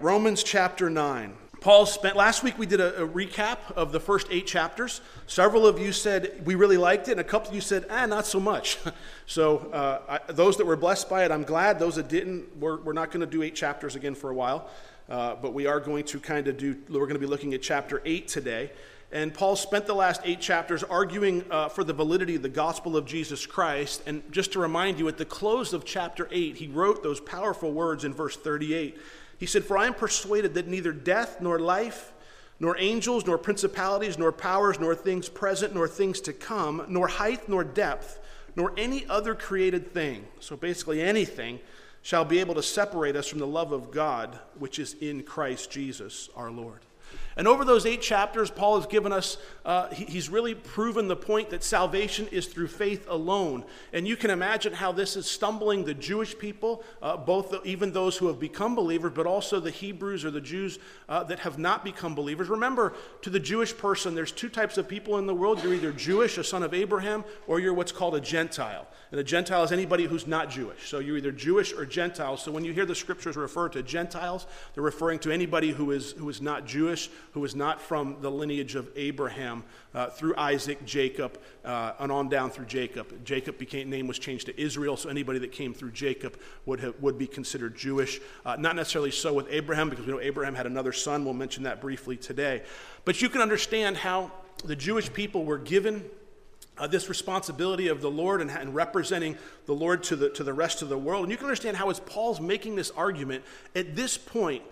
Romans chapter 9. Paul spent, last week we did a, a, recap of the first eight chapters. Several of you said we really liked it, and a couple of you said, ah, not so much. so, uh, I, those that were blessed by it, I'm glad. Those that didn't, we're, we're not going to do eight chapters again for a while. Uh, but we are going to kind of do, we're going to be looking at chapter 8 today. And Paul spent the last eight chapters arguing uh, for the validity of the gospel of Jesus Christ. And just to remind you, at the close of chapter 8, he wrote those powerful words in verse 38. He said, For I am persuaded that neither death nor life, nor angels, nor principalities, nor powers, nor things present, nor things to come, nor height, nor depth, nor any other created thing, so basically anything, shall be able to separate us from the love of God which is in Christ Jesus our Lord. And over those eight chapters, Paul has given us, uh, he, he's really proven the point that salvation is through faith alone. And you can imagine how this is stumbling the Jewish people, uh, both the, even those who have become believers, but also the Hebrews or the Jews uh, that have not become believers. Remember, to the Jewish person, there's two types of people in the world. You're either Jewish, a son of Abraham, or you're what's called a Gentile. And a Gentile is anybody who's not Jewish. So you're either Jewish or Gentile. So when you hear the scriptures refer to Gentiles, they're referring to anybody who is, who is not Jewish, who is not from the lineage of Abraham uh, through Isaac, Jacob, uh, and on down through Jacob. Jacob became name was changed to Israel, so anybody that came through Jacob would have, would be considered Jewish. Uh, not necessarily so with Abraham, because we know Abraham had another son. We'll mention that briefly today. But you can understand how the Jewish people were given uh, this responsibility of the Lord and, and, representing the Lord to the, to the rest of the world. And you can understand how, as Paul's making this argument, at this point,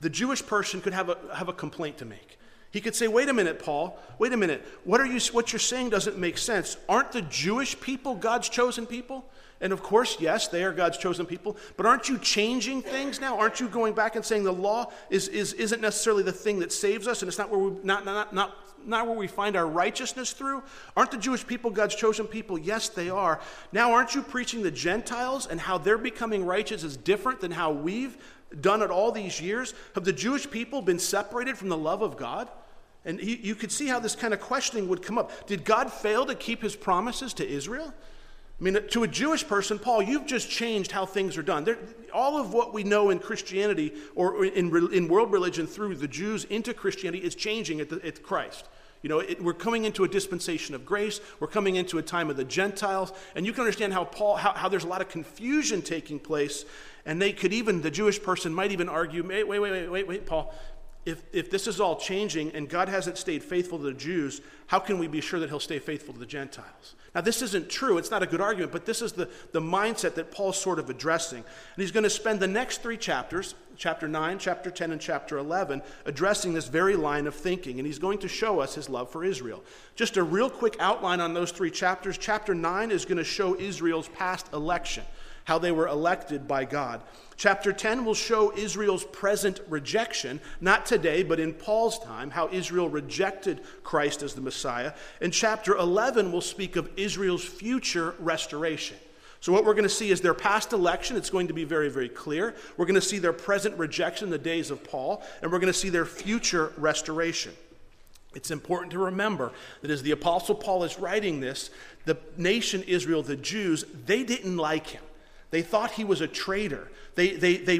the Jewish person could have a, have a complaint to make. He could say, wait a minute, Paul, wait a minute. What, are you, what you're saying doesn't make sense. Aren't the Jewish people God's chosen people? And of course, yes, they are God's chosen people. But aren't you changing things now? Aren't you going back and saying the law is, is, isn't necessarily the thing that saves us and it's not where we, not, not, not not where we find our righteousness through? Aren't the Jewish people God's chosen people? Yes, they are. Now, aren't you preaching the Gentiles and how they're becoming righteous is different than how we've done it all these years? Have the Jewish people been separated from the love of God? And he, you could see how this kind of questioning would come up. Did God fail to keep his promises to Israel? I mean, to a Jewish person, Paul, you've just changed how things are done. There, all of what we know in Christianity or in, in world religion through the Jews into Christianity is changing at, the, at Christ. You know, it, we're coming into a dispensation of grace. We're coming into a time of the Gentiles. And you can understand how Paul, how, how there's a lot of confusion taking place. And they could even, the Jewish person might even argue, wait, wait, wait, wait, wait, Paul, if, if this is all changing and God hasn't stayed faithful to the Jews, how can we be sure that he'll stay faithful to the Gentiles? Now, this isn't true. It's not a good argument, but this is the, the mindset that Paul's sort of addressing. And he's going to spend the next three chapters, chapter 9, chapter 10, and chapter 11, addressing this very line of thinking. And he's going to show us his love for Israel. Just a real quick outline on those three chapters. Chapter 9 is going to show Israel's past election how they were elected by God. Chapter 10 will show Israel's present rejection, not today, but in Paul's time, how Israel rejected Christ as the Messiah. And chapter 11 will speak of Israel's future restoration. So, what we're going to see is their past election. It's going to be very, very clear. We're going to see their present rejection in the days of Paul, and we're going to see their future restoration. It's important to remember that as the Apostle Paul is writing this, the nation Israel, the Jews, they didn't like him. They thought he was a traitor. They, they, they,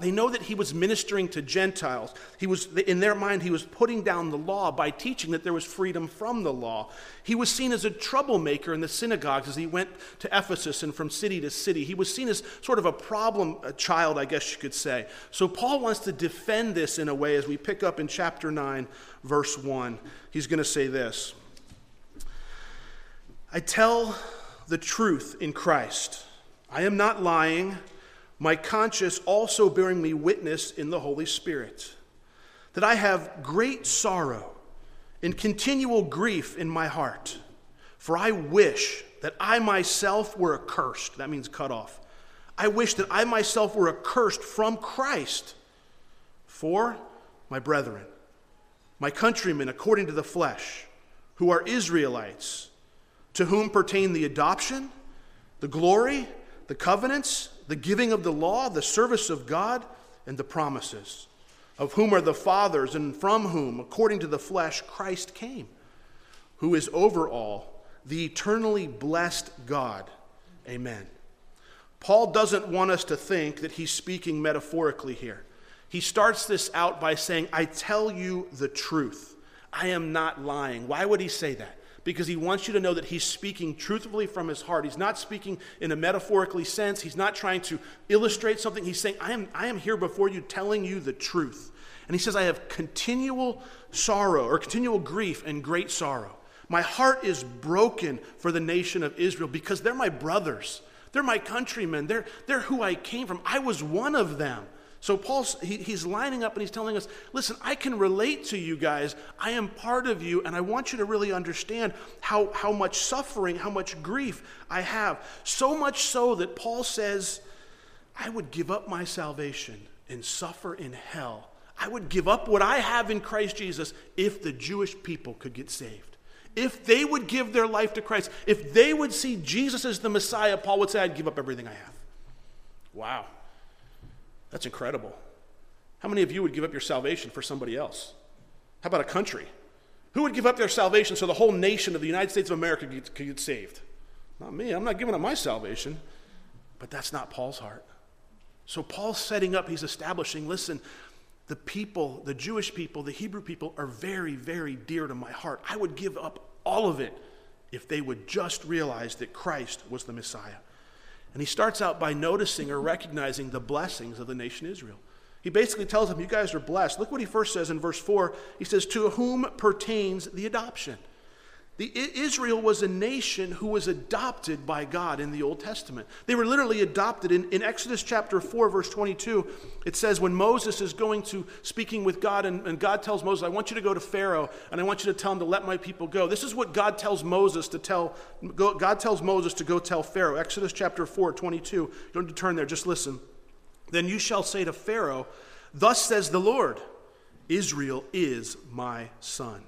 they know that he was ministering to Gentiles. He was, in their mind, he was putting down the law by teaching that there was freedom from the law. He was seen as a troublemaker in the synagogues as he went to Ephesus and from city to city. He was seen as sort of a problem a child, I guess you could say. So Paul wants to defend this in a way as we pick up in chapter 9, verse 1. He's going to say this I tell the truth in Christ. I am not lying, my conscience also bearing me witness in the Holy Spirit, that I have great sorrow and continual grief in my heart. For I wish that I myself were accursed. That means cut off. I wish that I myself were accursed from Christ for my brethren, my countrymen according to the flesh, who are Israelites, to whom pertain the adoption, the glory, the covenants, the giving of the law, the service of God, and the promises, of whom are the fathers, and from whom, according to the flesh, Christ came, who is over all, the eternally blessed God. Amen. Paul doesn't want us to think that he's speaking metaphorically here. he starts this out by saying, I tell you the truth. I am not lying. Why would he say that? Because he wants you to know that he's speaking truthfully from his heart. He's not speaking in a metaphorically sense. He's not trying to illustrate something. He's saying, I am, I am here before you telling you the truth. And he says, I have continual sorrow or continual grief and great sorrow. My heart is broken for the nation of Israel because they're my brothers. They're my countrymen. They're, they're who I came from. I was one of them. So Paul's he, he's lining up and he's telling us, listen, I can relate to you guys. I am part of you, and I want you to really understand how, how much suffering, how much grief I have. So much so that Paul says, I would give up my salvation and suffer in hell. I would give up what I have in Christ Jesus if the Jewish people could get saved. If they would give their life to Christ, if they would see Jesus as the Messiah, Paul would say, I'd give up everything I have. Wow. That's incredible. How many of you would give up your salvation for somebody else? How about a country? Who would give up their salvation so the whole nation of the United States of America could get saved? Not me. I'm not giving up my salvation. But that's not Paul's heart. So Paul's setting up, he's establishing listen, the people, the Jewish people, the Hebrew people are very, very dear to my heart. I would give up all of it if they would just realize that Christ was the Messiah. And he starts out by noticing or recognizing the blessings of the nation Israel. He basically tells them, You guys are blessed. Look what he first says in verse 4. He says, To whom pertains the adoption? The, Israel was a nation who was adopted by God in the Old Testament. They were literally adopted. In, in Exodus chapter 4, verse 22, it says, When Moses is going to speaking with God, and, and God tells Moses, I want you to go to Pharaoh, and I want you to tell him to let my people go. This is what God tells Moses to tell, God tells Moses to go tell Pharaoh. Exodus chapter 4, 22. You don't to turn there, just listen. Then you shall say to Pharaoh, Thus says the Lord, Israel is my son,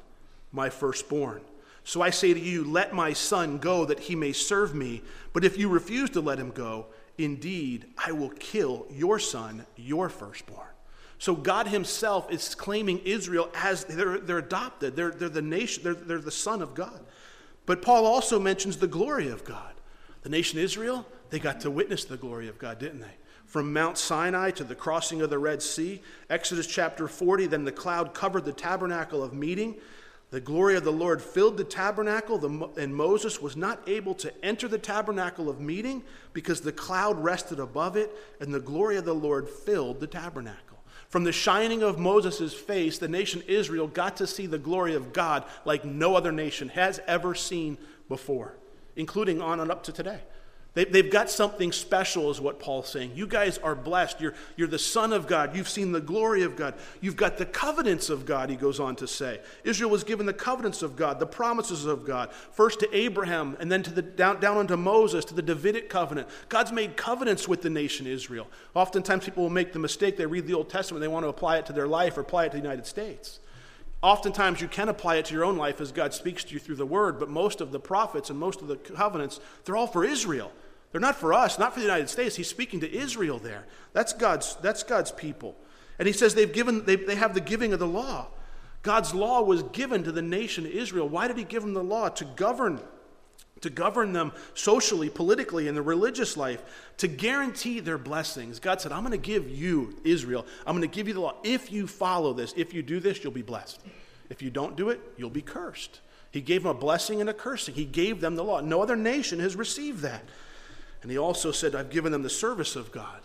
my firstborn. So I say to you, let my son go that he may serve me. But if you refuse to let him go, indeed, I will kill your son, your firstborn. So God himself is claiming Israel as they're, they're adopted, they're, they're the nation, they're, they're the son of God. But Paul also mentions the glory of God. The nation Israel, they got to witness the glory of God, didn't they? From Mount Sinai to the crossing of the Red Sea, Exodus chapter 40, then the cloud covered the tabernacle of meeting. The glory of the Lord filled the tabernacle, and Moses was not able to enter the tabernacle of meeting because the cloud rested above it, and the glory of the Lord filled the tabernacle. From the shining of Moses' face, the nation Israel got to see the glory of God like no other nation has ever seen before, including on and up to today. They, have got something special, is what Paul's saying. You guys are blessed. You're, you're the Son of God. You've seen the glory of God. You've got the covenants of God, he goes on to say. Israel was given the covenants of God, the promises of God, first to Abraham, and then to the, down, down unto Moses, to the Davidic covenant. God's made covenants with the nation Israel. Oftentimes, people will make the mistake, they read the Old Testament, they want to apply it to their life or apply it to the United States. Oftentimes, you can apply it to your own life as God speaks to you through the Word, but most of the prophets and most of the covenants, they're all for Israel. They're not for us, not for the United States. He's speaking to Israel there. That's God's, that's God's people. And he says they've given, they, they have the giving of the law. God's law was given to the nation Israel. Why did he give them the law? To govern, to govern them socially, politically, in the religious life, to guarantee their blessings. God said, I'm going to give you, Israel, I'm going to give you the law. If you follow this, if you do this, you'll be blessed. If you don't do it, you'll be cursed. He gave them a blessing and a cursing. He gave them the law. No other nation has received that. And he also said, I've given them the service of God.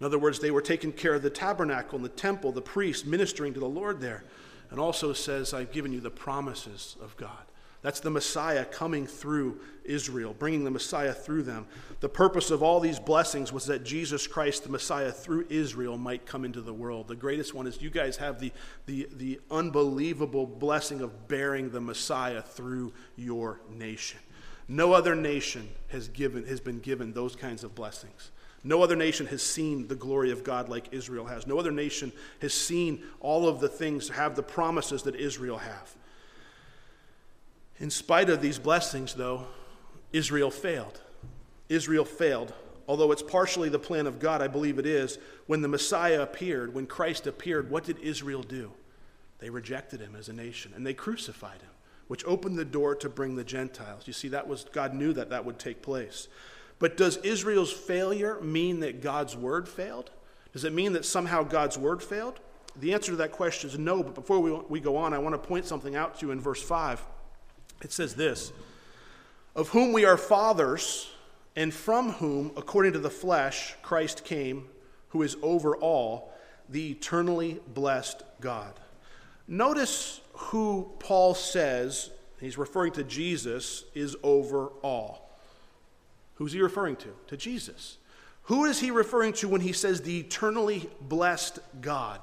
In other words, they were taking care of the tabernacle and the temple, the priest ministering to the Lord there. And also says, I've given you the promises of God. That's the Messiah coming through Israel, bringing the Messiah through them. The purpose of all these blessings was that Jesus Christ, the Messiah, through Israel, might come into the world. The greatest one is you guys have the, the, the unbelievable blessing of bearing the Messiah through your nation. No other nation has, given, has been given those kinds of blessings. No other nation has seen the glory of God like Israel has. No other nation has seen all of the things, have the promises that Israel have. In spite of these blessings, though, Israel failed. Israel failed. Although it's partially the plan of God, I believe it is. When the Messiah appeared, when Christ appeared, what did Israel do? They rejected him as a nation and they crucified him which opened the door to bring the Gentiles. You see, that was God knew that that would take place. But does Israel's failure mean that God's word failed? Does it mean that somehow God's word failed? The answer to that question is no, but before we, we go on, I want to point something out to you in verse 5. It says this Of whom we are fathers, and from whom, according to the flesh, Christ came, who is over all, the eternally blessed God. Notice who Paul says, he's referring to Jesus, is over all. Who's he referring to? To Jesus. Who is he referring to when he says the eternally blessed God?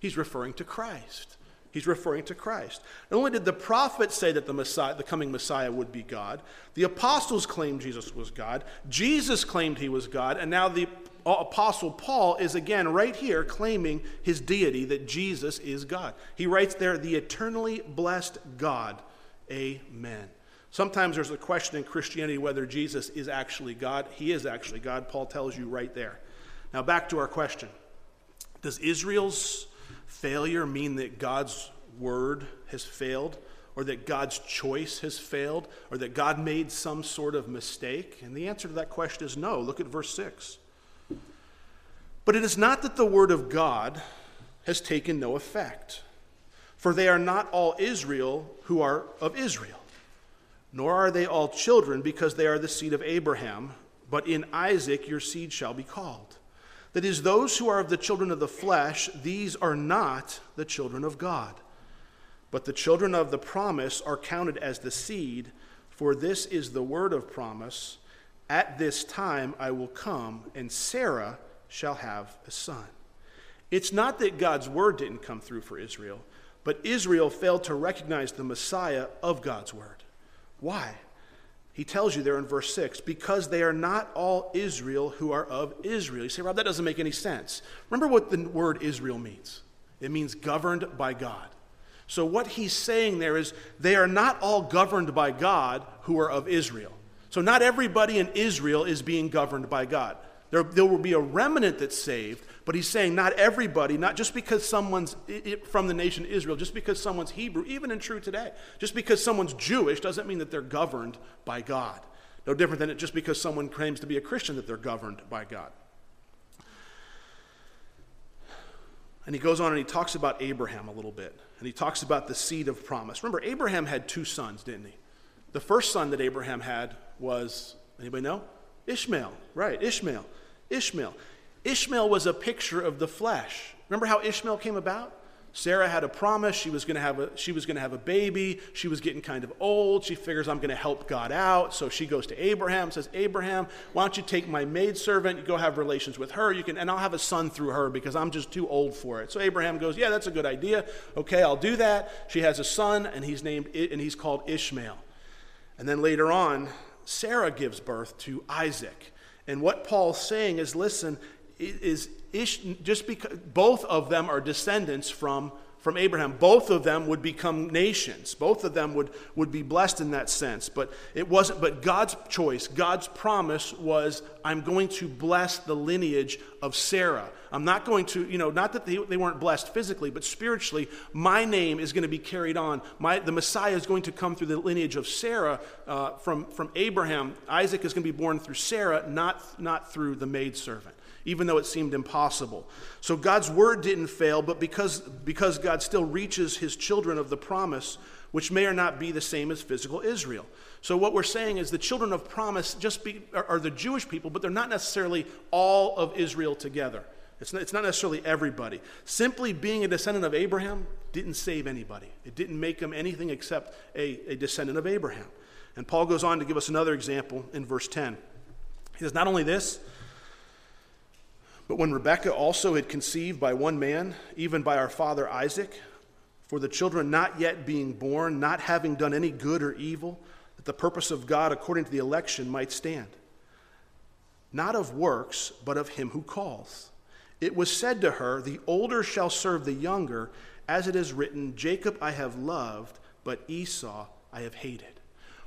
He's referring to Christ. He's referring to Christ. Not only did the prophets say that the Messiah, the coming Messiah would be God, the apostles claimed Jesus was God, Jesus claimed he was God, and now the Uh, apostle Paul is again right here claiming his deity that Jesus is God. He writes there, the eternally blessed God. Amen. Sometimes there's a question in Christianity whether Jesus is actually God. He is actually God. Paul tells you right there. Now, back to our question Does Israel's failure mean that God's word has failed? Or that God's choice has failed? Or that God made some sort of mistake? And the answer to that question is no. Look at verse 6. But it is not that the word of God has taken no effect, for they are not all Israel who are of Israel nor are they all children, because they are the seed of Abraham, but in Isaac your seed shall be called. That is, those who are of the children of the flesh, these are not the children of God. But the children of the promise are counted as the seed, for this is the word of promise. At this time I will come, and Sarah shall have a son. It's not that God's word didn't come through for Israel, but Israel failed to recognize the Messiah of God's word. Why? He tells you there in verse 6 because they are not all Israel who are of Israel. You say, Rob, that doesn't make any sense. Remember what the word Israel means it means governed by God. So, what he's saying there is they are not all governed by God who are of Israel. So, not everybody in Israel is being governed by God. There, there will be a remnant that's saved, but he's saying not everybody, not just because someone's from the nation Israel, just because someone's Hebrew, even in true today, just because someone's Jewish doesn't mean that they're governed by God. No different than it just because someone claims to be a Christian that they're governed by God. And he goes on and he talks about Abraham a little bit. And he talks about the seed of promise. Remember, Abraham had two sons, didn't he? The first son that Abraham had was, anybody know? Ishmael, right, Ishmael. Ishmael. Ishmael was a picture of the flesh. Remember how Ishmael came about? Sarah had a promise she was going to have a she was going to have a baby. She was getting kind of old. She figures I'm going to help God out. So she goes to Abraham, says, "Abraham, why don't you take my maidservant, you go have relations with her, you can and I'll have a son through her because I'm just too old for it." So Abraham goes, "Yeah, that's a good idea. Okay, I'll do that." She has a son and he's named and he's called Ishmael. And then later on, Sarah gives birth to Isaac. And what Paul's saying is listen, is just because both of them are descendants from, from Abraham. Both of them would become nations. Both of them would, would be blessed in that sense. But it wasn't, but God's choice, God's promise was, I'm going to bless the lineage of Sarah. I'm not going to, you know, not that they, they weren't blessed physically, but spiritually, my name is going to be carried on. My, the Messiah is going to come through the lineage of Sarah uh, from, from Abraham. Isaac is going to be born through Sarah, not, not through the maidservant even though it seemed impossible. So God's word didn't fail, but because, because God still reaches his children of the promise, which may or not be the same as physical Israel. So what we're saying is the children of promise just be, are, are the Jewish people, but they're not necessarily all of Israel together. It's not, it's not necessarily everybody. Simply being a descendant of Abraham didn't save anybody. It didn't make them anything except a, a descendant of Abraham. And Paul goes on to give us another example in verse 10. He says, Not only this, but when Rebekah also had conceived by one man, even by our father Isaac, for the children not yet being born, not having done any good or evil, that the purpose of God according to the election might stand. Not of works, but of him who calls. It was said to her, The older shall serve the younger, as it is written, Jacob I have loved, but Esau I have hated.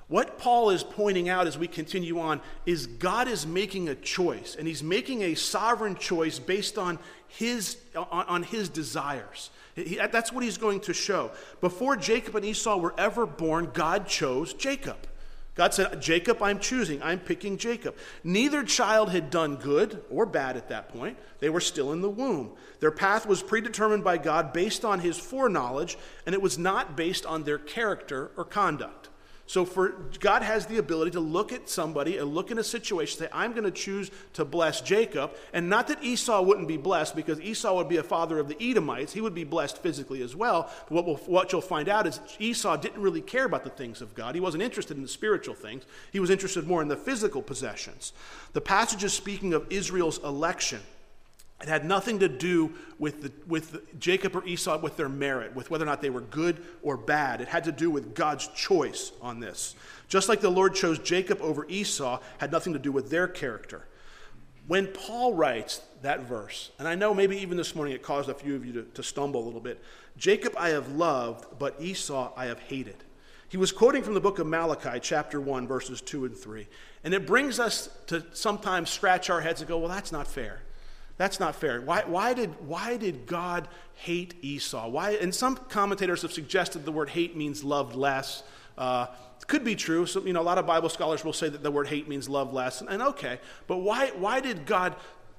What Paul is pointing out as we continue on is God is making a choice, and he's making a sovereign choice based on his, on, on his desires. He, that's what he's going to show. Before Jacob and Esau were ever born, God chose Jacob. God said, Jacob, I'm choosing. I'm picking Jacob. Neither child had done good or bad at that point. They were still in the womb. Their path was predetermined by God based on his foreknowledge, and it was not based on their character or conduct. So for God has the ability to look at somebody and look in a situation, say, I'm going to choose to bless Jacob. And not that Esau wouldn't be blessed, because Esau would be a father of the Edomites. He would be blessed physically as well. But what, we'll, what you'll find out is Esau didn't really care about the things of God. He wasn't interested in the spiritual things. He was interested more in the physical possessions. The passage is speaking of Israel's election. It had nothing to do with, the, with Jacob or Esau, with their merit, with whether or not they were good or bad. It had to do with God's choice on this. Just like the Lord chose Jacob over Esau, had nothing to do with their character. When Paul writes that verse, and I know maybe even this morning it caused a few of you to, to stumble a little bit Jacob I have loved, but Esau I have hated. He was quoting from the book of Malachi, chapter 1, verses 2 and 3. And it brings us to sometimes scratch our heads and go, well, that's not fair. That's not fair. Why, why, did, why did God hate Esau? Why, and some commentators have suggested the word hate means loved less. Uh, could be true. So, you know, a lot of Bible scholars will say that the word hate means love less. And, and okay, but why, why did God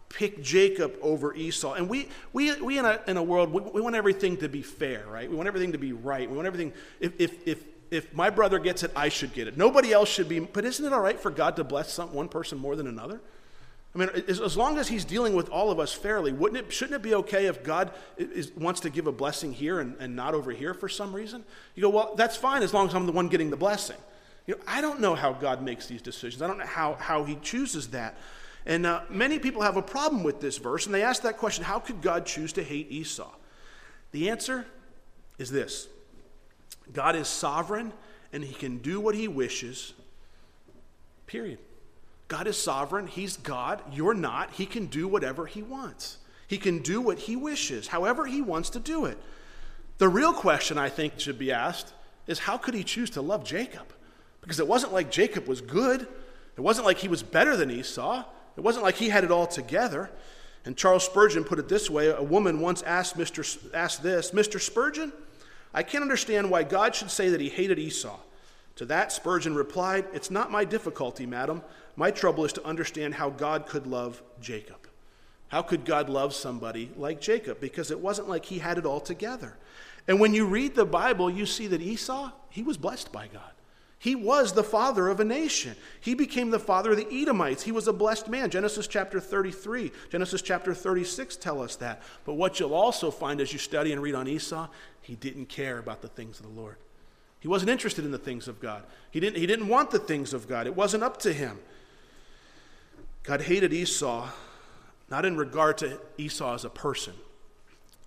pick Jacob over Esau? And we, we, we in, a, in a world, we, we want everything to be fair, right? We want everything to be right. We want everything, if, if, if, if my brother gets it, I should get it. Nobody else should be, but isn't it all right for God to bless some, one person more than another? I mean, as, long as he's dealing with all of us fairly, wouldn't it, shouldn't it be okay if God is, wants to give a blessing here and, and not over here for some reason? You go, well, that's fine as long as I'm the one getting the blessing. You know, I don't know how God makes these decisions. I don't know how, how he chooses that. And uh, many people have a problem with this verse, and they ask that question how could God choose to hate Esau? The answer is this God is sovereign, and he can do what he wishes, period. God is sovereign. He's God. You're not. He can do whatever he wants. He can do what he wishes, however he wants to do it. The real question I think should be asked is how could he choose to love Jacob? Because it wasn't like Jacob was good. It wasn't like he was better than Esau. It wasn't like he had it all together. And Charles Spurgeon put it this way a woman once asked, Mr. asked this Mr. Spurgeon, I can't understand why God should say that he hated Esau. To that, Spurgeon replied, It's not my difficulty, madam. My trouble is to understand how God could love Jacob. How could God love somebody like Jacob? Because it wasn't like he had it all together. And when you read the Bible, you see that Esau, he was blessed by God. He was the father of a nation. He became the father of the Edomites. He was a blessed man. Genesis chapter 33, Genesis chapter 36 tell us that. But what you'll also find as you study and read on Esau, he didn't care about the things of the Lord. He wasn't interested in the things of God. He didn't, he didn't want the things of God. It wasn't up to him. God hated Esau not in regard to Esau as a person,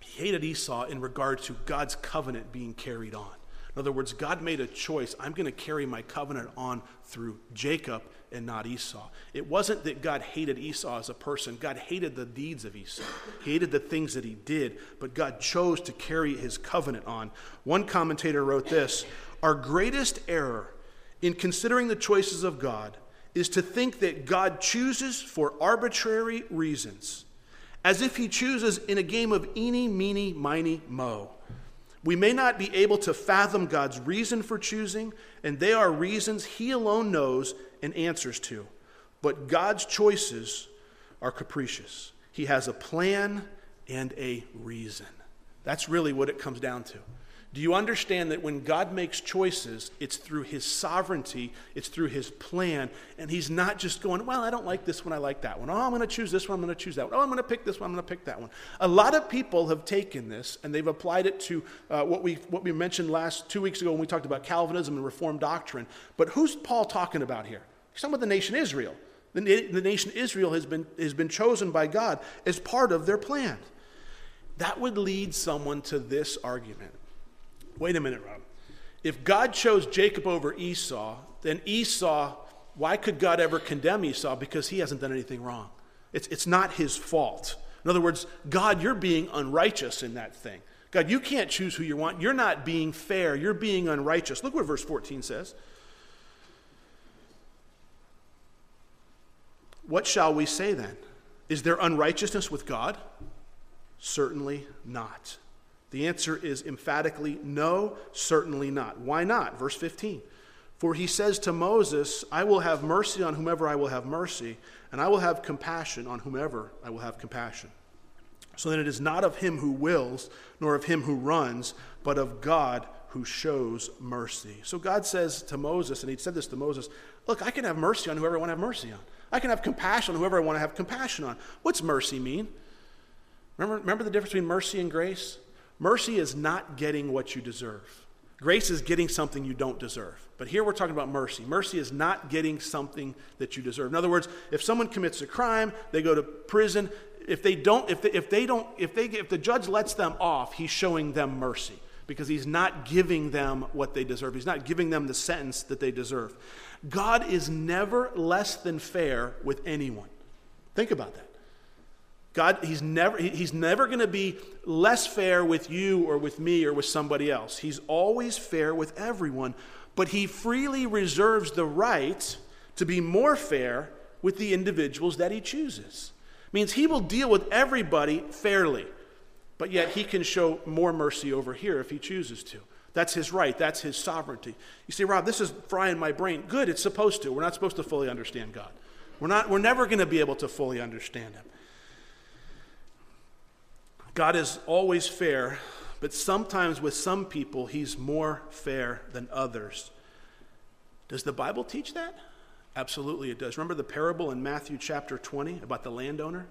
he hated Esau in regard to God's covenant being carried on. In other words, God made a choice. I'm going to carry my covenant on through Jacob and not Esau. It wasn't that God hated Esau as a person, God hated the deeds of Esau. He hated the things that he did, but God chose to carry his covenant on. One commentator wrote this Our greatest error in considering the choices of God is to think that God chooses for arbitrary reasons, as if he chooses in a game of eeny, meeny, miny, mo. We may not be able to fathom God's reason for choosing, and they are reasons he alone knows and answers to. But God's choices are capricious. He has a plan and a reason. That's really what it comes down to. Do you understand that when God makes choices, it's through his sovereignty, it's through his plan, and he's not just going, Well, I don't like this one, I like that one. Oh, I'm going to choose this one, I'm going to choose that one. Oh, I'm going to pick this one, I'm going to pick that one. A lot of people have taken this and they've applied it to uh, what, we, what we mentioned last two weeks ago when we talked about Calvinism and Reformed doctrine. But who's Paul talking about here? He's talking about the nation Israel. The, the nation Israel has been, has been chosen by God as part of their plan. That would lead someone to this argument Wait a minute, Rob. If God chose Jacob over Esau, then Esau, why could God ever condemn Esau? Because he hasn't done anything wrong. It's, it's not his fault. In other words, God, you're being unrighteous in that thing. God, you can't choose who you want. You're not being fair. You're being unrighteous. Look what verse 14 says. What shall we say then? Is there unrighteousness with God? Certainly not. The answer is emphatically no, certainly not. Why not? Verse 15. For he says to Moses, I will have mercy on whomever I will have mercy, and I will have compassion on whomever I will have compassion. So then it is not of him who wills, nor of him who runs, but of God who shows mercy. So God says to Moses, and he said this to Moses Look, I can have mercy on whoever I want to have mercy on. I can have compassion on whoever I want to have compassion on. What's mercy mean? Remember, remember the difference between mercy and grace? Mercy is not getting what you deserve. Grace is getting something you don't deserve. But here we're talking about mercy. Mercy is not getting something that you deserve. In other words, if someone commits a crime, they go to prison. If they don't, if they, if they don't, if they, if the judge lets them off, he's showing them mercy because he's not giving them what they deserve. He's not giving them the sentence that they deserve. God is never less than fair with anyone. Think about that. God, he's never, he's never going to be less fair with you or with me or with somebody else. He's always fair with everyone, but he freely reserves the right to be more fair with the individuals that he chooses. Means he will deal with everybody fairly, but yet he can show more mercy over here if he chooses to. That's his right. That's his sovereignty. You see, Rob, this is frying my brain. Good, it's supposed to. We're not supposed to fully understand God. We're, not, we're never going to be able to fully understand him. God is always fair, but sometimes with some people, he's more fair than others. Does the Bible teach that? Absolutely, it does. Remember the parable in Matthew chapter 20 about the landowner?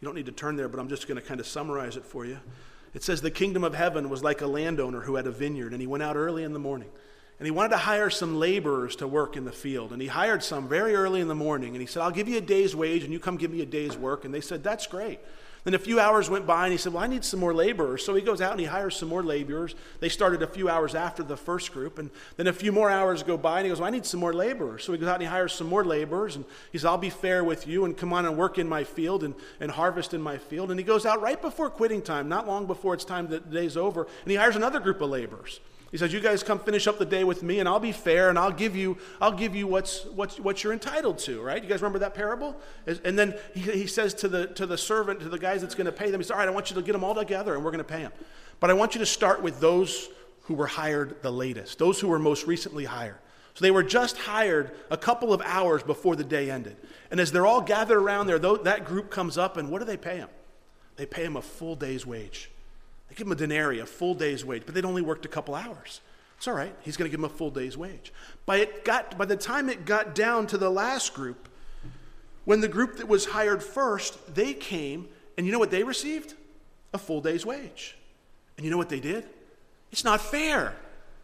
You don't need to turn there, but I'm just going to kind of summarize it for you. It says the kingdom of heaven was like a landowner who had a vineyard, and he went out early in the morning. And he wanted to hire some laborers to work in the field. And he hired some very early in the morning. And he said, I'll give you a day's wage, and you come give me a day's work. And they said, That's great. Then a few hours went by and he said, Well, I need some more laborers. So he goes out and he hires some more laborers. They started a few hours after the first group. And then a few more hours go by and he goes, well, I need some more laborers. So he goes out and he hires some more laborers. And he says, I'll be fair with you and come on and work in my field and, and harvest in my field. And he goes out right before quitting time, not long before it's time that the day's over. And he hires another group of laborers. He says, "You guys come finish up the day with me, and I'll be fair, and I'll give you, I'll give you what's, what's what you're entitled to." Right? You guys remember that parable? And then he, he says to the to the servant, to the guys that's going to pay them, he says, "All right, I want you to get them all together, and we're going to pay them. But I want you to start with those who were hired the latest, those who were most recently hired." So they were just hired a couple of hours before the day ended. And as they're all gathered around there, that group comes up, and what do they pay them? They pay them a full day's wage. They give him a denarii, a full day's wage, but they'd only worked a couple hours. It's all right. He's going to give him a full day's wage. By, it got, by the time it got down to the last group, when the group that was hired first, they came, and you know what they received? A full day's wage. And you know what they did? It's not fair.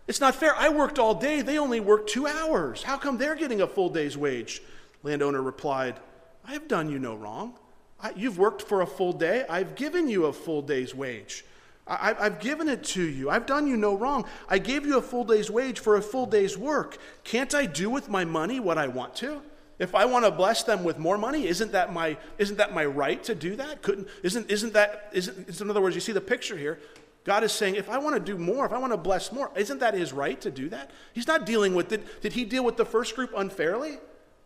It's not fair. I worked all day. They only worked two hours. How come they're getting a full day's wage? Landowner replied, I have done you no wrong. I, you've worked for a full day. I've given you a full day's wage. I, have given it to you. I've done you no wrong. I gave you a full day's wage for a full day's work. Can't I do with my money what I want to? If I want to bless them with more money, isn't that my, isn't that my right to do that? Couldn't, isn't, isn't that, isn't, in other words, you see the picture here. God is saying, if I want to do more, if I want to bless more, isn't that his right to do that? He's not dealing with it. Did he deal with the first group unfairly?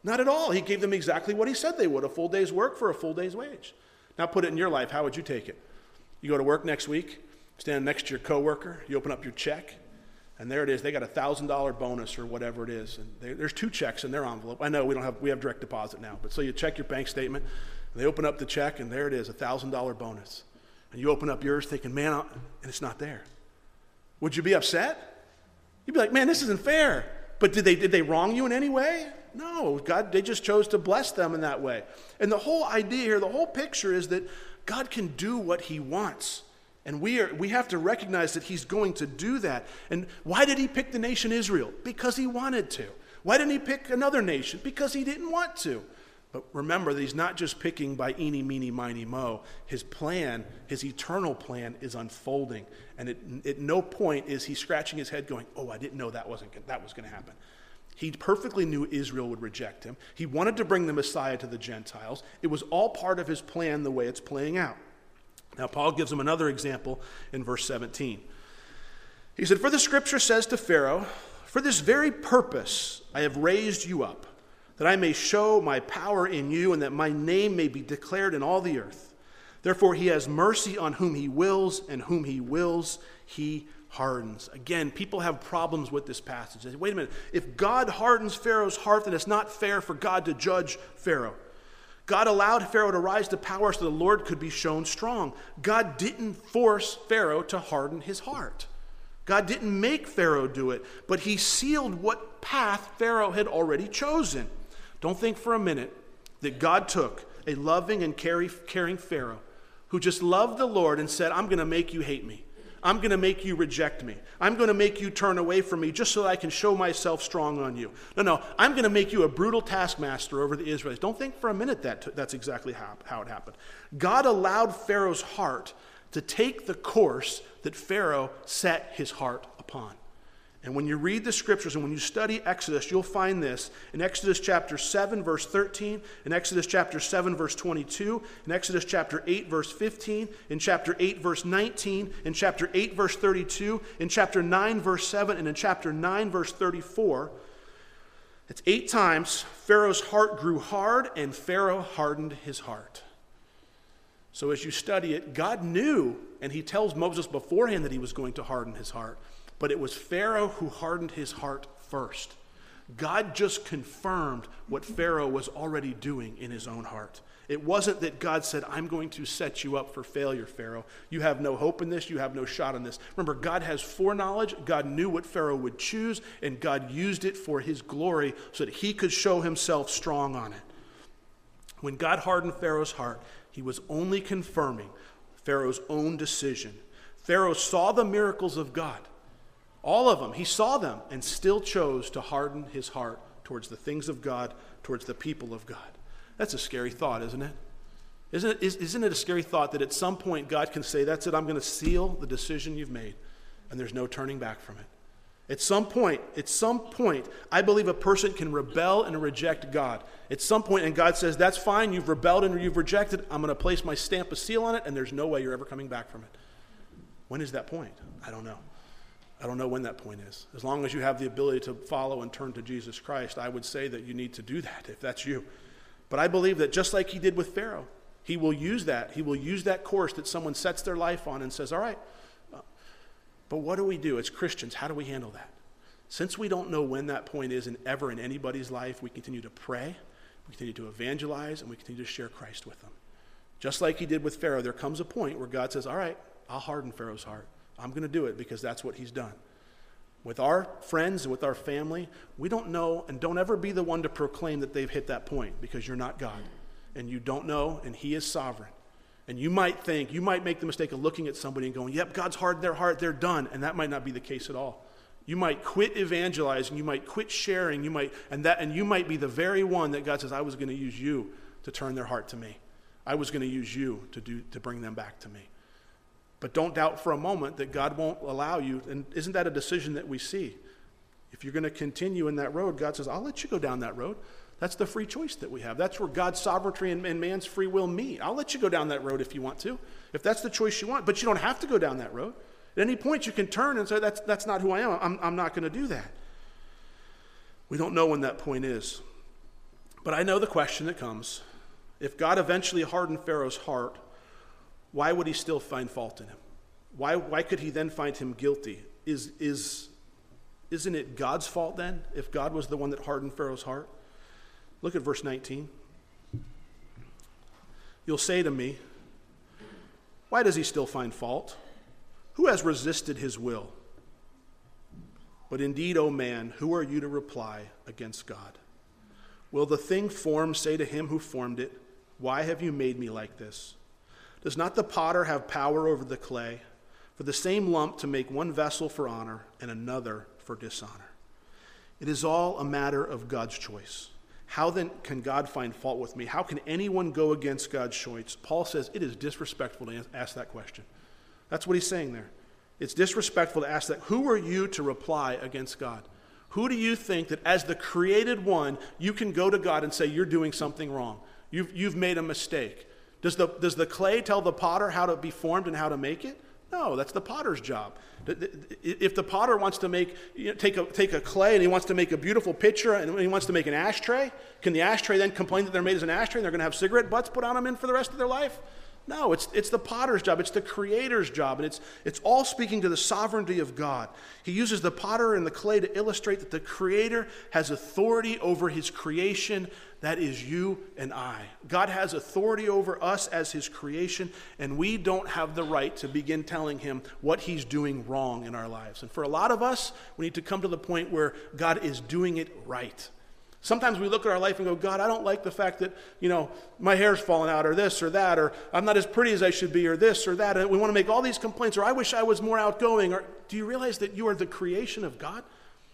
Not at all. He gave them exactly what he said they would a full day's work for a full day's wage. Now put it in your life. How would you take it? You go to work next week, stand next to your coworker, you open up your check, and there it is. They got a thousand dollar bonus or whatever it is, and they, there's two checks in their envelope. I know we don't have we have direct deposit now, but so you check your bank statement, and they open up the check, and there it is, a thousand dollar bonus, and you open up yours thinking, man, I'll, and it's not there. Would you be upset? You'd be like, man, this isn't fair. But did they did they wrong you in any way? No, God, they just chose to bless them in that way. And the whole idea here, the whole picture is that God can do what He wants. And we, are, we have to recognize that he's going to do that. And why did he pick the nation Israel? Because he wanted to. Why didn't he pick another nation? Because he didn't want to. But remember that he's not just picking by eeny, meeny, miny, mo. His plan, his eternal plan, is unfolding. And it, at no point is he scratching his head going, oh, I didn't know that, wasn't, that was going to happen. He perfectly knew Israel would reject him. He wanted to bring the Messiah to the Gentiles. It was all part of his plan the way it's playing out. Now, Paul gives them another example in verse 17. He said, For the scripture says to Pharaoh, For this very purpose I have raised you up, that I may show my power in you, and that my name may be declared in all the earth. Therefore, he has mercy on whom he wills, and whom he wills, he hardens. Again, people have problems with this passage. They say, wait a minute, if God hardens Pharaoh's heart, then it's not fair for God to judge Pharaoh. God allowed Pharaoh to rise to power so the Lord could be shown strong. God didn't force Pharaoh to harden his heart. God didn't make Pharaoh do it, but he sealed what path Pharaoh had already chosen. Don't think for a minute that God took a loving and caring Pharaoh who just loved the Lord and said, I'm going to make you hate me. I'm going to make you reject me. I'm going to make you turn away from me just so that I can show myself strong on you. No, no, I'm going to make you a brutal taskmaster over the Israelites. Don't think for a minute that that's exactly how, how it happened. God allowed Pharaoh's heart to take the course that Pharaoh set his heart upon. And when you read the scriptures and when you study Exodus, you'll find this in Exodus chapter 7, verse 13, in Exodus chapter 7, verse 22, in Exodus chapter 8, verse 15, in chapter 8, verse 19, in chapter 8, verse 32, in chapter 9, verse 7, and in chapter 9, verse 34. It's eight times Pharaoh's heart grew hard and Pharaoh hardened his heart. So as you study it, God knew, and he tells Moses beforehand that he was going to harden his heart. But it was Pharaoh who hardened his heart first. God just confirmed what Pharaoh was already doing in his own heart. It wasn't that God said, I'm going to set you up for failure, Pharaoh. You have no hope in this. You have no shot in this. Remember, God has foreknowledge. God knew what Pharaoh would choose, and God used it for his glory so that he could show himself strong on it. When God hardened Pharaoh's heart, he was only confirming Pharaoh's own decision. Pharaoh saw the miracles of God. All of them. He saw them and still chose to harden his heart towards the things of God, towards the people of God. That's a scary thought, isn't it? Isn't it, isn't it a scary thought that at some point God can say, That's it, I'm going to seal the decision you've made, and there's no turning back from it? At some point, at some point, I believe a person can rebel and reject God. At some point, and God says, That's fine, you've rebelled and you've rejected, I'm going to place my stamp of seal on it, and there's no way you're ever coming back from it. When is that point? I don't know. I don't know when that point is. As long as you have the ability to follow and turn to Jesus Christ, I would say that you need to do that if that's you. But I believe that just like he did with Pharaoh, he will use that. He will use that course that someone sets their life on and says, All right, uh, but what do we do as Christians? How do we handle that? Since we don't know when that point is and ever in anybody's life, we continue to pray, we continue to evangelize, and we continue to share Christ with them. Just like he did with Pharaoh, there comes a point where God says, All right, I'll harden Pharaoh's heart. I'm going to do it because that's what he's done. With our friends, with our family, we don't know, and don't ever be the one to proclaim that they've hit that point because you're not God. And you don't know, and He is sovereign. And you might think, you might make the mistake of looking at somebody and going, yep, God's hardened their heart, they're done. And that might not be the case at all. You might quit evangelizing, you might quit sharing, you might, and, that, and you might be the very one that God says, I was going to use you to turn their heart to me. I was going to use you to, do, to bring them back to me. But don't doubt for a moment that God won't allow you. And isn't that a decision that we see? If you're going to continue in that road, God says, I'll let you go down that road. That's the free choice that we have. That's where God's sovereignty and, and man's free will meet. I'll let you go down that road if you want to, if that's the choice you want. But you don't have to go down that road. At any point, you can turn and say, That's, that's not who I am. I'm, I'm not going to do that. We don't know when that point is. But I know the question that comes if God eventually hardened Pharaoh's heart, why would he still find fault in him? Why, why could he then find him guilty? Is, is, isn't it God's fault then, if God was the one that hardened Pharaoh's heart? Look at verse 19. You'll say to me, Why does he still find fault? Who has resisted his will? But indeed, O man, who are you to reply against God? Will the thing formed say to him who formed it, Why have you made me like this? Does not the potter have power over the clay for the same lump to make one vessel for honor and another for dishonor? It is all a matter of God's choice. How then can God find fault with me? How can anyone go against God's choice? Paul says it is disrespectful to ask that question. That's what he's saying there. It's disrespectful to ask that. Who are you to reply against God? Who do you think that as the created one, you can go to God and say, You're doing something wrong? You've, you've made a mistake. Does the, does the clay tell the potter how to be formed and how to make it? No, that's the potter's job. If the potter wants to make, you know, take, a, take a clay and he wants to make a beautiful pitcher and he wants to make an ashtray, can the ashtray then complain that they're made as an ashtray and they're going to have cigarette butts put on them in for the rest of their life? No, it's, it's the potter's job, it's the creator's job, and it's, it's all speaking to the sovereignty of God. He uses the potter and the clay to illustrate that the creator has authority over his creation. That is you and I. God has authority over us as his creation, and we don't have the right to begin telling him what he's doing wrong in our lives. And for a lot of us, we need to come to the point where God is doing it right. Sometimes we look at our life and go, God, I don't like the fact that, you know, my hair's falling out or this or that, or I'm not as pretty as I should be or this or that. And we want to make all these complaints, or I wish I was more outgoing. Or do you realize that you are the creation of God?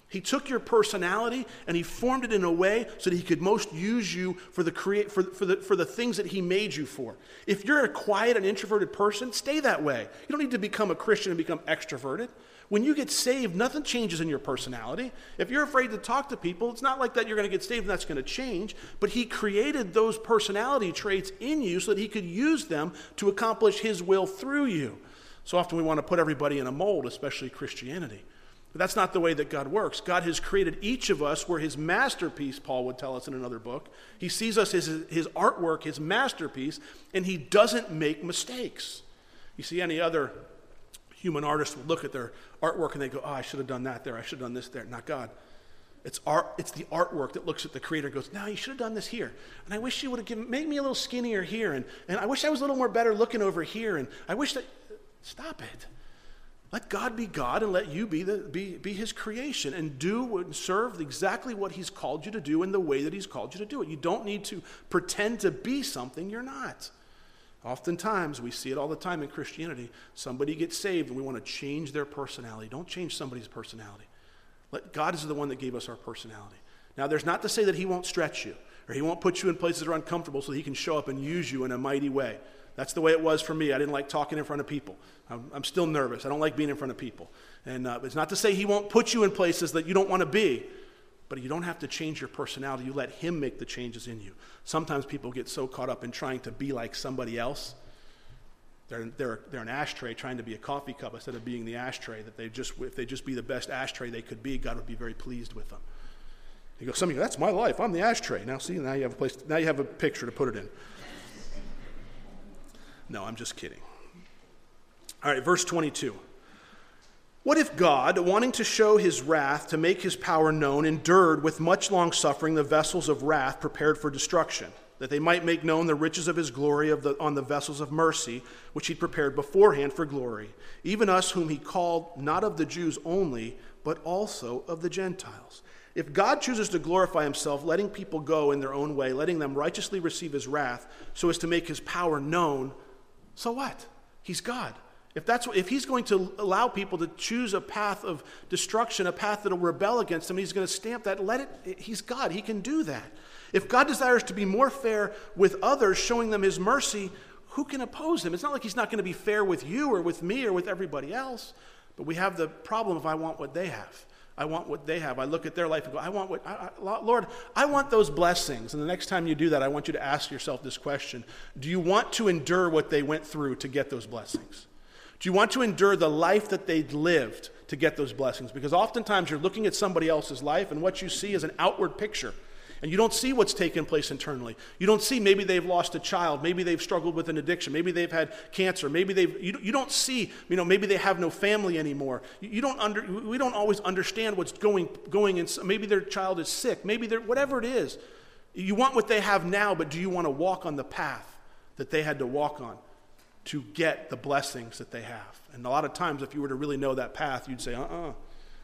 He took your personality and he formed it in a way so that he could most use you for the, create, for, for, the, for the things that he made you for. If you're a quiet and introverted person, stay that way. You don't need to become a Christian and become extroverted. When you get saved, nothing changes in your personality. If you're afraid to talk to people, it's not like that you're going to get saved and that's going to change. But He created those personality traits in you so that He could use them to accomplish His will through you. So often we want to put everybody in a mold, especially Christianity. But that's not the way that God works. God has created each of us, we're His masterpiece, Paul would tell us in another book. He sees us as His artwork, His masterpiece, and He doesn't make mistakes. You see any other human artists will look at their artwork and they go, oh, I should have done that there. I should have done this there. Not God. It's art. It's the artwork that looks at the creator and goes, no, you should have done this here. And I wish you would have made me a little skinnier here. And, and I wish I was a little more better looking over here. And I wish that, stop it. Let God be God and let you be, the, be, be his creation and do and serve exactly what he's called you to do in the way that he's called you to do it. You don't need to pretend to be something you're not. Oftentimes, we see it all the time in Christianity. Somebody gets saved and we want to change their personality. Don't change somebody's personality. Let, God is the one that gave us our personality. Now, there's not to say that He won't stretch you or He won't put you in places that are uncomfortable so He can show up and use you in a mighty way. That's the way it was for me. I didn't like talking in front of people. I'm, I'm still nervous. I don't like being in front of people. And uh, it's not to say He won't put you in places that you don't want to be, but you don't have to change your personality. You let Him make the changes in you. Sometimes people get so caught up in trying to be like somebody else. They're, they're, they're an ashtray trying to be a coffee cup instead of being the ashtray. That they just, if they just be the best ashtray they could be, God would be very pleased with them. You go, some of you, that's my life. I'm the ashtray. Now, see, now you have a place. Now you have a picture to put it in. No, I'm just kidding. All right, verse 22. What if God, wanting to show his wrath, to make his power known, endured with much long suffering the vessels of wrath prepared for destruction, that they might make known the riches of his glory of the, on the vessels of mercy, which he prepared beforehand for glory, even us whom he called not of the Jews only, but also of the Gentiles? If God chooses to glorify himself, letting people go in their own way, letting them righteously receive his wrath, so as to make his power known, so what? He's God. If, that's, if he's going to allow people to choose a path of destruction, a path that will rebel against him, he's going to stamp that, let it, he's God. He can do that. If God desires to be more fair with others, showing them his mercy, who can oppose him? It's not like he's not going to be fair with you or with me or with everybody else. But we have the problem if I want what they have. I want what they have. I look at their life and go, I want what, I, I, Lord, I want those blessings. And the next time you do that, I want you to ask yourself this question Do you want to endure what they went through to get those blessings? Do you want to endure the life that they lived to get those blessings? Because oftentimes you're looking at somebody else's life and what you see is an outward picture. And you don't see what's taken place internally. You don't see maybe they've lost a child, maybe they've struggled with an addiction, maybe they've had cancer, maybe they've, you, you don't see, you know, maybe they have no family anymore. You, you don't under, we don't always understand what's going, going in, maybe their child is sick, maybe they're, whatever it is. You want what they have now, but do you want to walk on the path that they had to walk on? To get the blessings that they have. And a lot of times, if you were to really know that path, you'd say, uh uh-uh. uh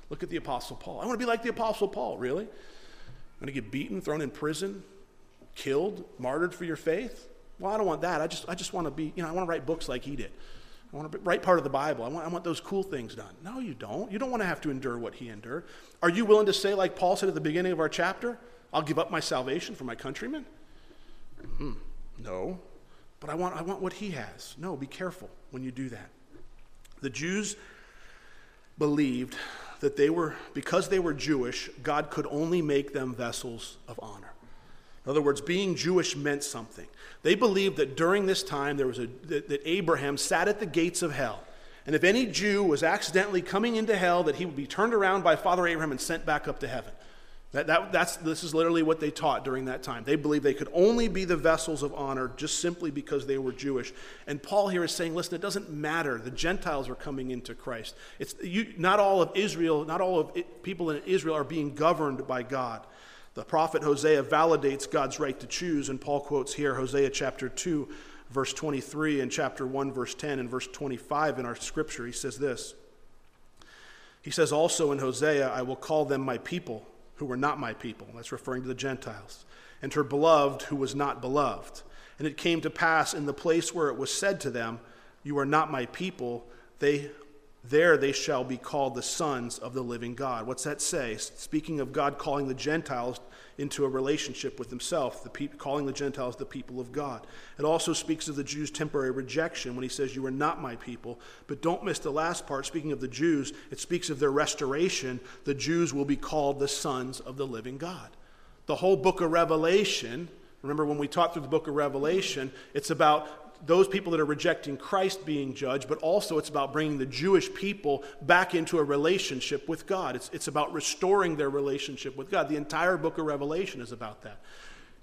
look at the Apostle Paul. I want to be like the Apostle Paul, really? I'm going to get beaten, thrown in prison, killed, martyred for your faith? Well, I don't want that. I just, I just want to be, you know, I want to write books like he did. I want to write part of the Bible. I want, I want those cool things done. No, you don't. You don't want to have to endure what he endured. Are you willing to say, like Paul said at the beginning of our chapter, I'll give up my salvation for my countrymen? Hmm. No but I want, I want what he has. No, be careful when you do that. The Jews believed that they were, because they were Jewish, God could only make them vessels of honor. In other words, being Jewish meant something. They believed that during this time there was a, that, that Abraham sat at the gates of hell. And if any Jew was accidentally coming into hell, that he would be turned around by Father Abraham and sent back up to heaven. That, that, that's, this is literally what they taught during that time. They believed they could only be the vessels of honor just simply because they were Jewish. And Paul here is saying, listen, it doesn't matter. The Gentiles are coming into Christ. It's, you, not all of Israel, not all of it, people in Israel are being governed by God. The prophet Hosea validates God's right to choose, and Paul quotes here Hosea chapter 2, verse 23, and chapter 1, verse 10, and verse 25 in our scripture. He says this. He says also in Hosea, I will call them my people who were not my people. That's referring to the Gentiles. And her beloved who was not beloved. And it came to pass in the place where it was said to them, You are not my people, they there they shall be called the sons of the living God. What's that say? Speaking of God calling the Gentiles into a relationship with himself, the pe- calling the Gentiles the people of God. It also speaks of the Jews' temporary rejection when he says, You are not my people. But don't miss the last part. Speaking of the Jews, it speaks of their restoration. The Jews will be called the sons of the living God. The whole book of Revelation, remember when we taught through the book of Revelation, it's about those people that are rejecting Christ being judged, but also it's about bringing the Jewish people back into a relationship with God. It's, it's about restoring their relationship with God. The entire book of Revelation is about that.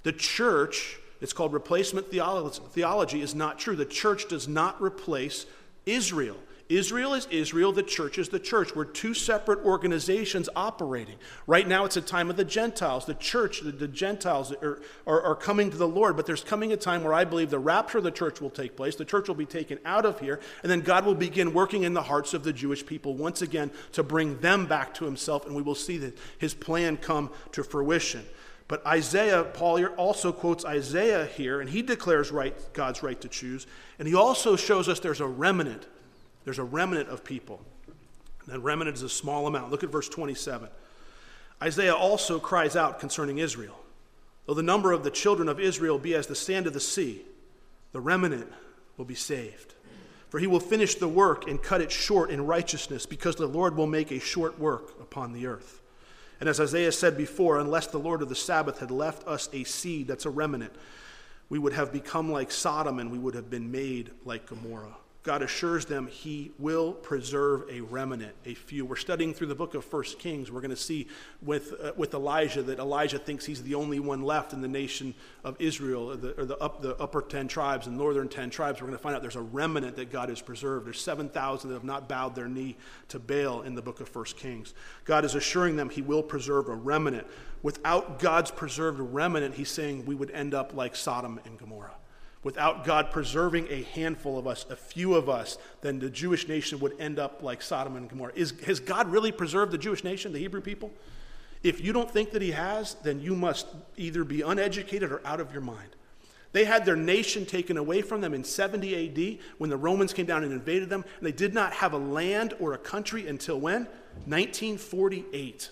The church, it's called replacement theology, theology is not true. The church does not replace Israel. Israel is Israel, the church is the church. We're two separate organizations operating. Right now, it's a time of the Gentiles. The church, the, the Gentiles are, are, are, coming to the Lord, but there's coming a time where I believe the rapture of the church will take place. The church will be taken out of here, and then God will begin working in the hearts of the Jewish people once again to bring them back to himself, and we will see that his plan come to fruition. But Isaiah, Paul also quotes Isaiah here, and he declares right, God's right to choose. And he also shows us there's a remnant there's a remnant of people. That remnant is a small amount. Look at verse 27. Isaiah also cries out concerning Israel. Though the number of the children of Israel be as the sand of the sea, the remnant will be saved. For he will finish the work and cut it short in righteousness, because the Lord will make a short work upon the earth. And as Isaiah said before, unless the Lord of the Sabbath had left us a seed that's a remnant, we would have become like Sodom and we would have been made like Gomorrah. God assures them he will preserve a remnant, a few. We're studying through the book of First Kings. We're going to see with, uh, with Elijah that Elijah thinks he's the only one left in the nation of Israel, or the, or the, up, the upper 10 tribes and northern 10 tribes. We're going to find out there's a remnant that God has preserved. There's 7,000 that have not bowed their knee to Baal in the book of First Kings. God is assuring them he will preserve a remnant. Without God's preserved remnant, he's saying we would end up like Sodom and Gomorrah without God preserving a handful of us, a few of us, then the Jewish nation would end up like Sodom and Gomorrah. Is, has God really preserved the Jewish nation, the Hebrew people? If you don't think that He has, then you must either be uneducated or out of your mind. They had their nation taken away from them in 70 AD when the Romans came down and invaded them, and they did not have a land or a country until when? 1948.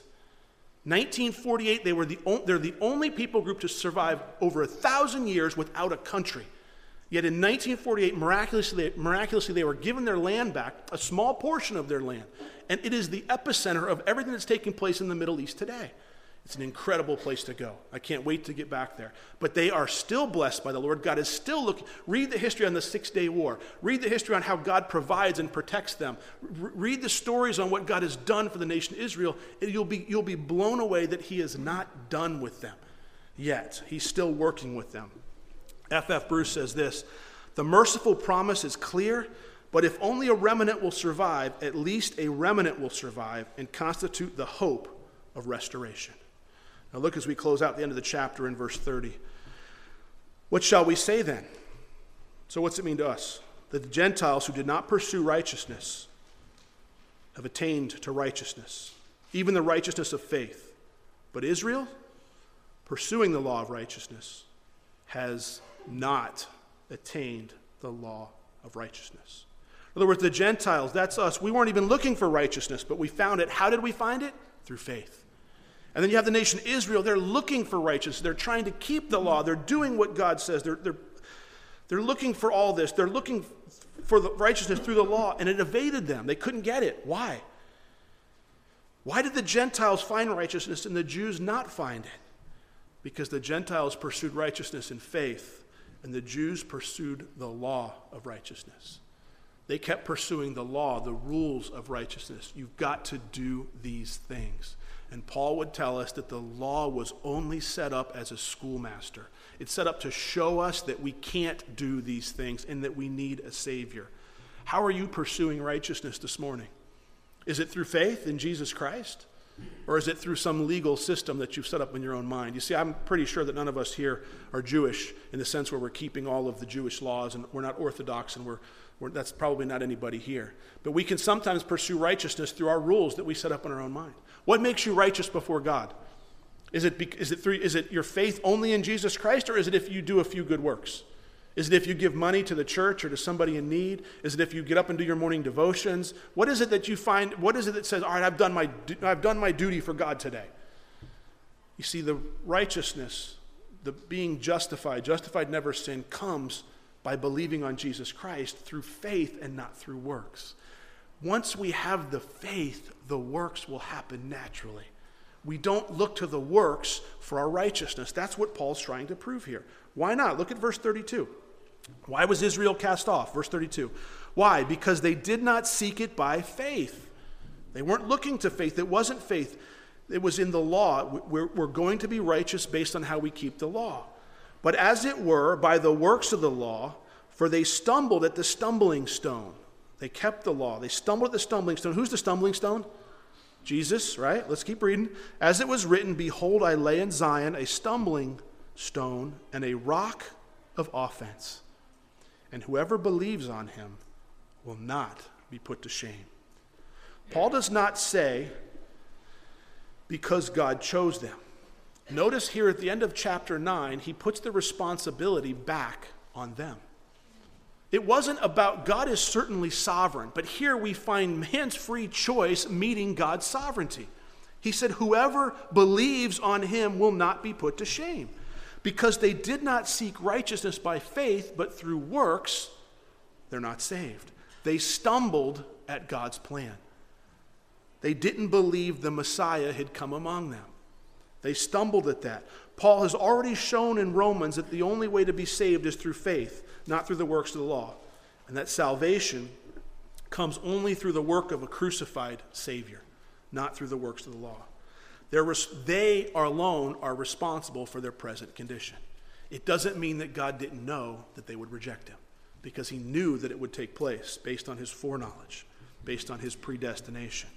1948, they were the, they're the only people group to survive over a thousand years without a country. Yet in 1948, miraculously, miraculously, they were given their land back, a small portion of their land. And it is the epicenter of everything that's taking place in the Middle East today. It's an incredible place to go. I can't wait to get back there. But they are still blessed by the Lord. God is still looking. Read the history on the Six Day War. Read the history on how God provides and protects them. read the stories on what God has done for the nation Israel. And you'll be, you'll be blown away that He is not done with them yet. He's still working with them. F. F. Bruce says this The merciful promise is clear, but if only a remnant will survive, at least a remnant will survive and constitute the hope of restoration. Now, look as we close out the end of the chapter in verse 30. What shall we say then? So, what's it mean to us? That the Gentiles who did not pursue righteousness have attained to righteousness, even the righteousness of faith. But Israel, pursuing the law of righteousness, has not attained the law of righteousness. In other words, the Gentiles, that's us. We weren't even looking for righteousness, but we found it. How did we find it? Through faith. And then you have the nation Israel. They're looking for righteousness. They're trying to keep the law. They're doing what God says. They're, they're, they're looking for all this. They're looking for the righteousness through the law, and it evaded them. They couldn't get it. Why? Why did the Gentiles find righteousness and the Jews not find it? Because the Gentiles pursued righteousness in faith and the Jews pursued the law of righteousness. They kept pursuing the law, the rules of righteousness. You've got to do these things. And Paul would tell us that the law was only set up as a schoolmaster. It's set up to show us that we can't do these things and that we need a Savior. How are you pursuing righteousness this morning? Is it through faith in Jesus Christ? Or is it through some legal system that you've set up in your own mind? You see, I'm pretty sure that none of us here are Jewish in the sense where we're keeping all of the Jewish laws and we're not Orthodox and we're, we're, that's probably not anybody here. But we can sometimes pursue righteousness through our rules that we set up in our own mind. What makes you righteous before God? Is it, is it, through, is it your faith only in Jesus Christ, or is it if you do a few good works? Is it if you give money to the church or to somebody in need? Is it if you get up and do your morning devotions? What is it that you find? What is it that says, all right, I've done my, I've done my duty for God today? You see, the righteousness, the being justified, justified never sin, comes by believing on Jesus Christ through faith and not through works. Once we have the faith, the works will happen naturally. We don't look to the works for our righteousness. That's what Paul's trying to prove here. Why not? Look at verse 32. Why was Israel cast off? Verse 32. Why? Because they did not seek it by faith. They weren't looking to faith. It wasn't faith, it was in the law. We're, we're going to be righteous based on how we keep the law. But as it were, by the works of the law, for they stumbled at the stumbling stone. They kept the law. They stumbled at the stumbling stone. Who's the stumbling stone? Jesus, right? Let's keep reading. As it was written, Behold, I lay in Zion a stumbling stone and a rock of offense, and whoever believes on him will not be put to shame. Paul does not say, because God chose them. Notice here at the end of chapter 9, he puts the responsibility back on them. It wasn't about God is certainly sovereign, but here we find man's free choice meeting God's sovereignty. He said, Whoever believes on him will not be put to shame. Because they did not seek righteousness by faith, but through works, they're not saved. They stumbled at God's plan. They didn't believe the Messiah had come among them. They stumbled at that. Paul has already shown in Romans that the only way to be saved is through faith not through the works of the law. And that salvation comes only through the work of a crucified Savior, not through the works of the law. Res- they are alone are responsible for their present condition. It doesn't mean that God didn't know that they would reject him, because he knew that it would take place based on his foreknowledge, based on his predestination.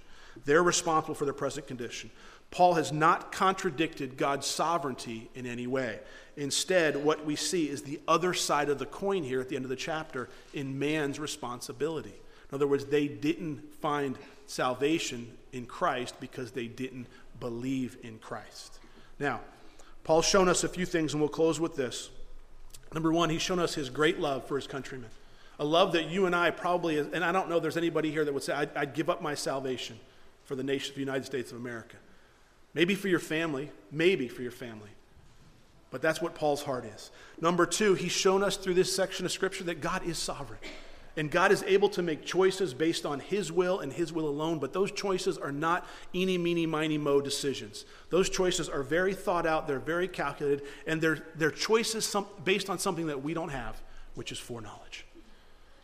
They're responsible for their present condition. Paul has not contradicted God's sovereignty in any way. Instead, what we see is the other side of the coin here at the end of the chapter in man's responsibility. In other words, they didn't find salvation in Christ because they didn't believe in Christ. Now, Paul's shown us a few things, and we'll close with this. Number one, he's shown us his great love for his countrymen. A love that you and I probably, and I don't know if there's anybody here that would say, I'd, I'd give up my salvation for the nation of the United States of America. Maybe for your family, maybe for your family. But that's what Paul's heart is. Number two, he's shown us through this section of Scripture that God is sovereign. And God is able to make choices based on His will and His will alone, but those choices are not eeny, meeny, miny, mo decisions. Those choices are very thought out, they're very calculated, and they're, they're choices some, based on something that we don't have, which is foreknowledge.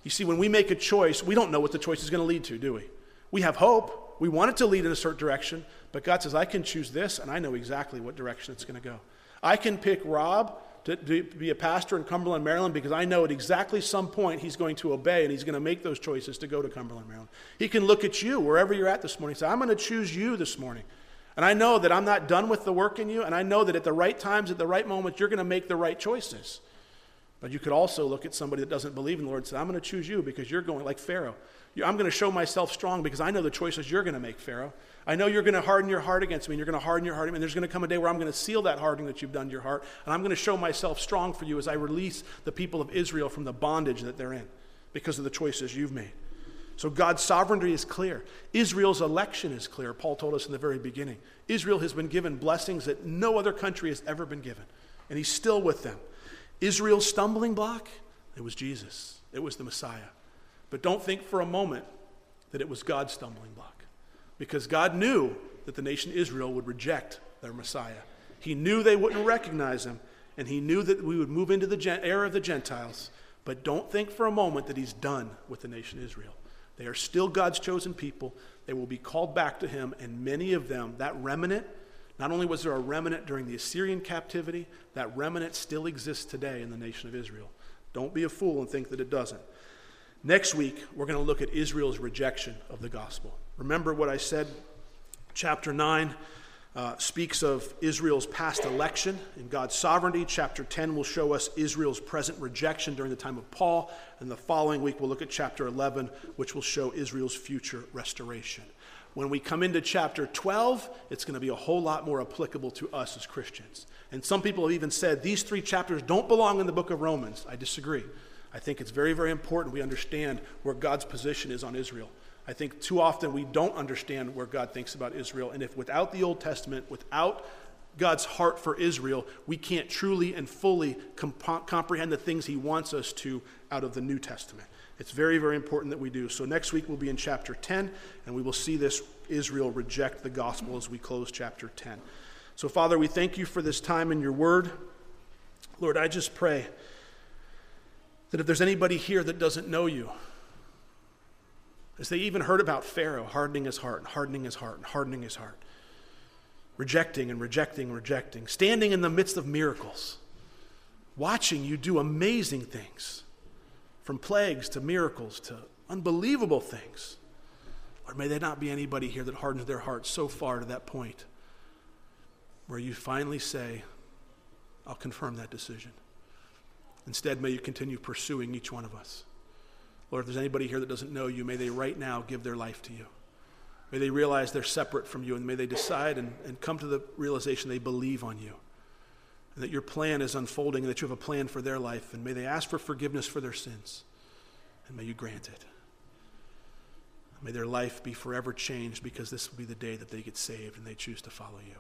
You see, when we make a choice, we don't know what the choice is going to lead to, do we? We have hope. We want it to lead in a certain direction, but God says, I can choose this, and I know exactly what direction it's going to go. I can pick Rob to, to, be a pastor in Cumberland, Maryland, because I know at exactly some point he's going to obey and he's going to make those choices to go to Cumberland, Maryland. He can look at you wherever you're at this morning say, I'm going to choose you this morning. And I know that I'm not done with the work in you, and I know that at the right times, at the right moments, you're going to make the right choices. But you could also look at somebody that doesn't believe in the Lord and say, I'm going to choose you because you're going like Pharaoh. I'm going to show myself strong because I know the choices you're going to make, Pharaoh. I know you're going to harden your heart against me, and you're going to harden your heart, and there's going to come a day where I'm going to seal that hardening that you've done to your heart, and I'm going to show myself strong for you as I release the people of Israel from the bondage that they're in because of the choices you've made. So God's sovereignty is clear. Israel's election is clear. Paul told us in the very beginning. Israel has been given blessings that no other country has ever been given, and he's still with them. Israel's stumbling block, it was Jesus. It was the Messiah. But don't think for a moment that it was God's stumbling block because God knew that the nation Israel would reject their Messiah. He knew they wouldn't recognize him, and he knew that we would move into the era of the Gentiles. But don't think for a moment that he's done with the nation Israel. They are still God's chosen people. They will be called back to him, and many of them, that remnant, not only was there a remnant during the Assyrian captivity, that remnant still exists today in the nation of Israel. Don't be a fool and think that it doesn't. Next week, we're going to look at Israel's rejection of the gospel. Remember what I said? Chapter 9 uh, speaks of Israel's past election and God's sovereignty. Chapter 10 will show us Israel's present rejection during the time of Paul. And the following week, we'll look at chapter 11, which will show Israel's future restoration. When we come into chapter 12, it's going to be a whole lot more applicable to us as Christians. And some people have even said these three chapters don't belong in the book of Romans. I disagree. I think it's very, very important we understand where God's position is on Israel. I think too often we don't understand where God thinks about Israel. And if without the Old Testament, without God's heart for Israel, we can't truly and fully comp- comprehend the things He wants us to out of the New Testament. It's very, very important that we do. So next week we'll be in chapter 10, and we will see this Israel reject the gospel as we close chapter 10. So, Father, we thank you for this time in your word. Lord, I just pray that if there's anybody here that doesn't know you, as they even heard about Pharaoh hardening his heart and hardening his heart and hardening his heart, rejecting and rejecting and rejecting, standing in the midst of miracles, watching you do amazing things, from plagues to miracles to unbelievable things. Or may there not be anybody here that hardens their heart so far to that point where you finally say, I'll confirm that decision. Instead, may you continue pursuing each one of us. Lord, if there's anybody here that doesn't know you, may they right now give their life to you. May they realize they're separate from you, and may they decide and, and come to the realization they believe on you, and that your plan is unfolding, and that you have a plan for their life, and may they ask for forgiveness for their sins, and may you grant it. May their life be forever changed because this will be the day that they get saved and they choose to follow you.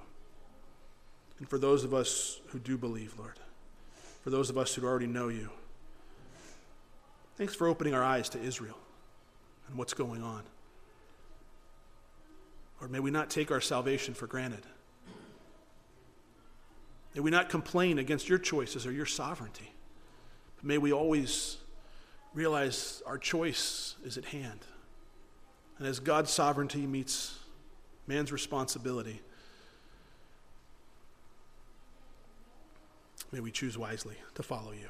And for those of us who do believe, Lord, for those of us who already know you. Thanks for opening our eyes to Israel and what's going on. Or may we not take our salvation for granted. May we not complain against your choices or your sovereignty. But may we always realize our choice is at hand. And as God's sovereignty meets man's responsibility, May we choose wisely to follow you.